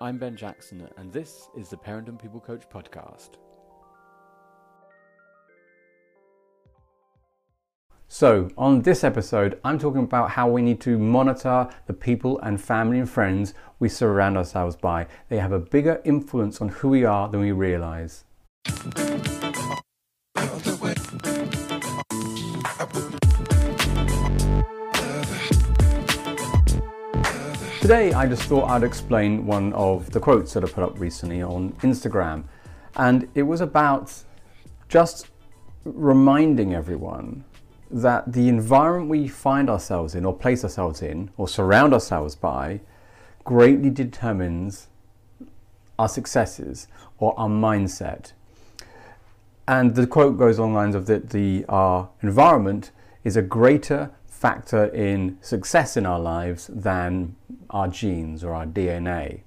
I'm Ben Jackson, and this is the Parent and People Coach podcast. So, on this episode, I'm talking about how we need to monitor the people and family and friends we surround ourselves by. They have a bigger influence on who we are than we realize. Today, I just thought I'd explain one of the quotes that I put up recently on Instagram. And it was about just reminding everyone that the environment we find ourselves in, or place ourselves in, or surround ourselves by, greatly determines our successes or our mindset. And the quote goes along the lines of that the our environment is a greater factor in success in our lives than our genes or our DNA.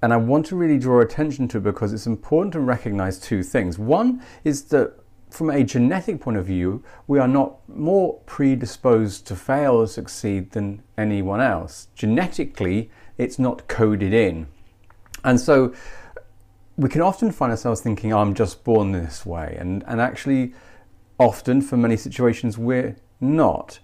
And I want to really draw attention to it because it's important to recognize two things. One is that from a genetic point of view, we are not more predisposed to fail or succeed than anyone else. Genetically, it's not coded in. And so we can often find ourselves thinking, oh, I'm just born this way. And, and actually, often for many situations, we're not.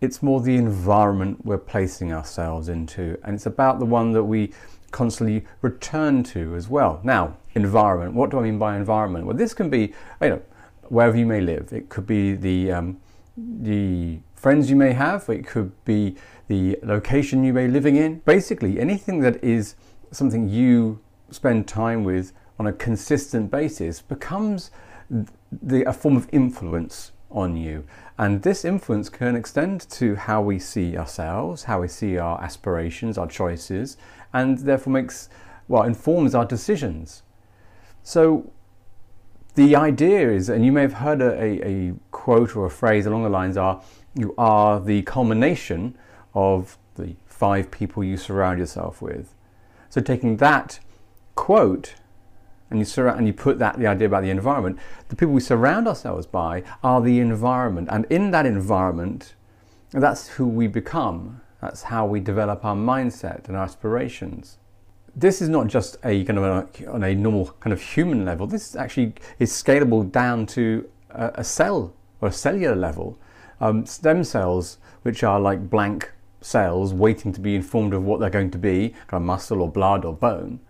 It's more the environment we're placing ourselves into, and it's about the one that we constantly return to as well. Now, environment. What do I mean by environment? Well, this can be, you know, wherever you may live. It could be the um, the friends you may have. It could be the location you may be living in. Basically, anything that is something you spend time with on a consistent basis becomes the, a form of influence on you. And this influence can extend to how we see ourselves, how we see our aspirations, our choices, and therefore makes, well, informs our decisions. So the idea is, and you may have heard a, a, a quote or a phrase along the lines are, you are the culmination of the five people you surround yourself with. So taking that quote and you surround and you put that the idea about the environment the people we surround ourselves by are the environment. And in that environment that's who we become. That's how we develop our mindset and our aspirations. This is not just a kind of a, on a normal kind of human level. This actually is scalable down to a, a cell or a cellular level. Um, stem cells which are like blank cells waiting to be informed of what they're going to be kind of muscle or blood or bone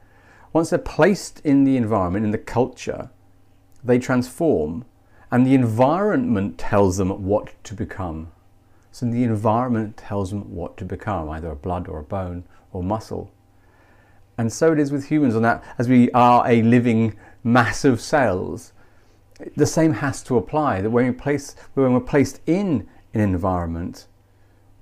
once they're placed in the environment, in the culture, they transform and the environment tells them what to become. So the environment tells them what to become, either a blood or a bone or muscle. And so it is with humans on that as we are a living mass of cells. The same has to apply that when we place when we're placed in an environment,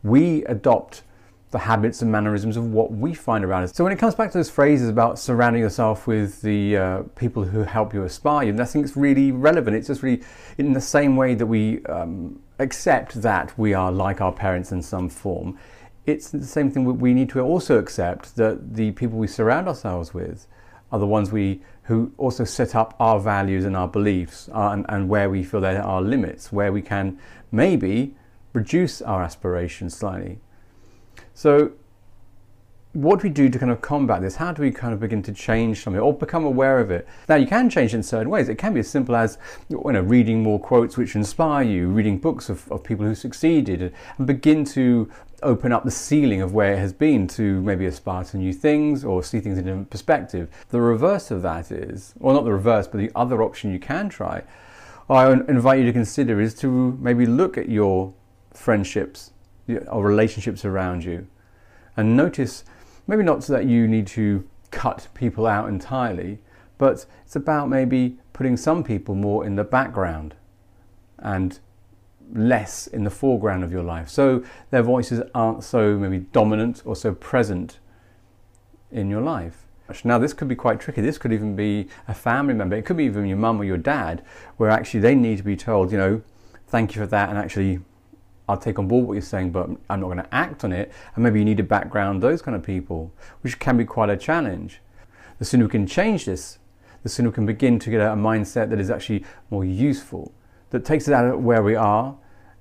we adopt the habits and mannerisms of what we find around us. So when it comes back to those phrases about surrounding yourself with the uh, people who help you aspire, you, I think it's really relevant. It's just really in the same way that we um, accept that we are like our parents in some form. It's the same thing we need to also accept that the people we surround ourselves with are the ones we who also set up our values and our beliefs uh, and, and where we feel there are limits, where we can maybe reduce our aspirations slightly so what do we do to kind of combat this? How do we kind of begin to change something or become aware of it? Now, you can change in certain ways. It can be as simple as you know, reading more quotes which inspire you, reading books of, of people who succeeded, and begin to open up the ceiling of where it has been to maybe aspire to new things or see things in a different perspective. The reverse of that is, well, not the reverse, but the other option you can try, I invite you to consider is to maybe look at your friendships or relationships around you. And notice, maybe not so that you need to cut people out entirely, but it's about maybe putting some people more in the background and less in the foreground of your life. So their voices aren't so maybe dominant or so present in your life. Now, this could be quite tricky. This could even be a family member. It could be even your mum or your dad, where actually they need to be told, you know, thank you for that, and actually I'll take on board what you're saying, but I'm not going to act on it. And maybe you need a background, those kind of people, which can be quite a challenge. The sooner we can change this, the sooner we can begin to get a mindset that is actually more useful, that takes us out of where we are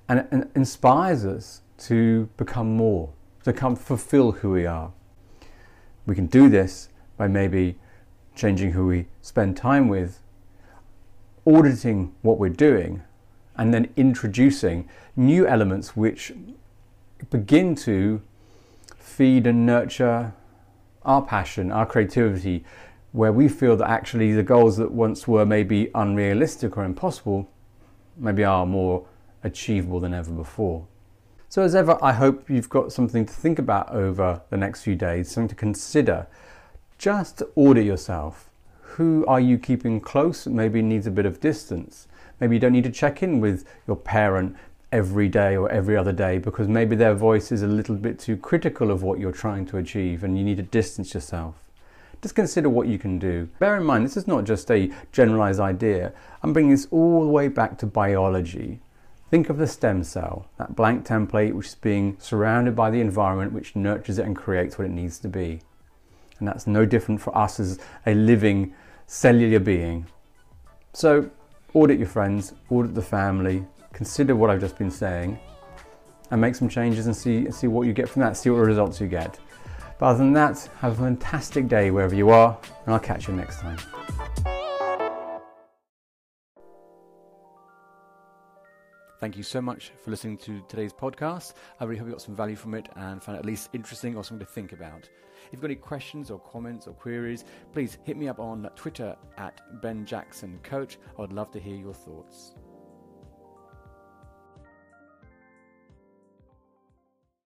and, and inspires us to become more, to come fulfill who we are. We can do this by maybe changing who we spend time with, auditing what we're doing, and then introducing new elements which begin to feed and nurture our passion, our creativity, where we feel that actually the goals that once were maybe unrealistic or impossible maybe are more achievable than ever before. So, as ever, I hope you've got something to think about over the next few days, something to consider. Just audit yourself. Who are you keeping close? Maybe needs a bit of distance. Maybe you don't need to check in with your parent every day or every other day because maybe their voice is a little bit too critical of what you're trying to achieve and you need to distance yourself. Just consider what you can do. Bear in mind, this is not just a generalized idea. I'm bringing this all the way back to biology. Think of the stem cell, that blank template which is being surrounded by the environment which nurtures it and creates what it needs to be. And that's no different for us as a living cellular being. So, audit your friends, audit the family, consider what I've just been saying, and make some changes and see, see what you get from that, see what results you get. But other than that, have a fantastic day wherever you are, and I'll catch you next time. Thank you so much for listening to today's podcast. I really hope you got some value from it and found it at least interesting or something to think about. If you've got any questions or comments or queries, please hit me up on Twitter at Ben Jackson Coach. I would love to hear your thoughts.